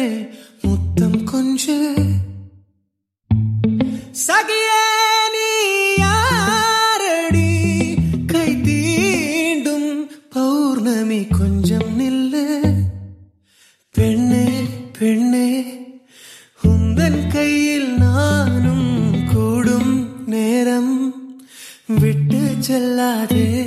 கண்களே முத்தம் கொஞ்சு. சகியே நீ யாரடி? கை தீண்டும் பௌர்ணமி கொஞ்சம் நில்லு. பெண்ணே பெண்ணே உந்தன் கையில் நானும் கூடும் நேரம். விட்டு செல்லாதே.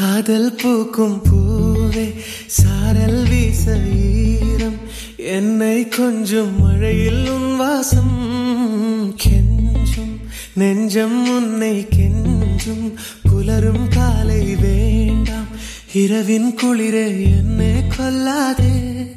காதல் பூக்கும் பூவே சாரல் வீச ஈரம் என்னை கொஞ்சம் மழையில் உன் வாசம் கெஞ்சும். நெஞ்சம் உன்னை கெஞ்சும். புலரும் காலை வேண்டாம். இரவின் குளிரே என்னை கொல்லாதே.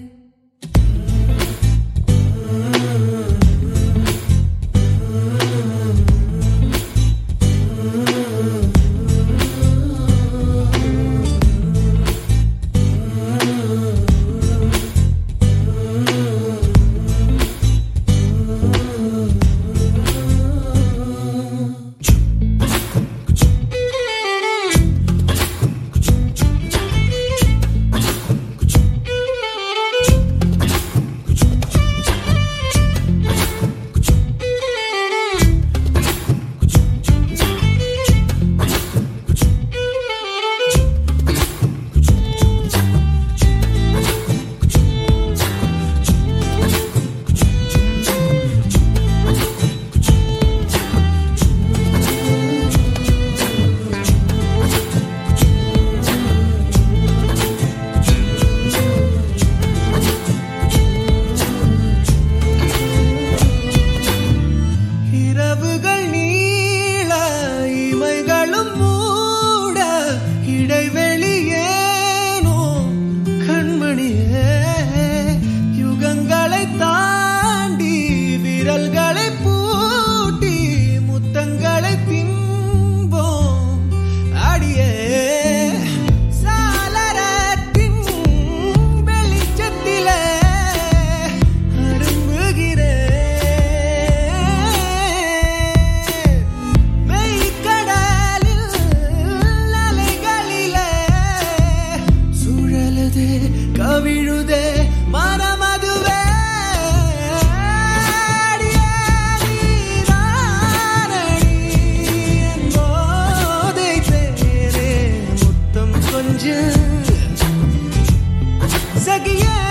சகியே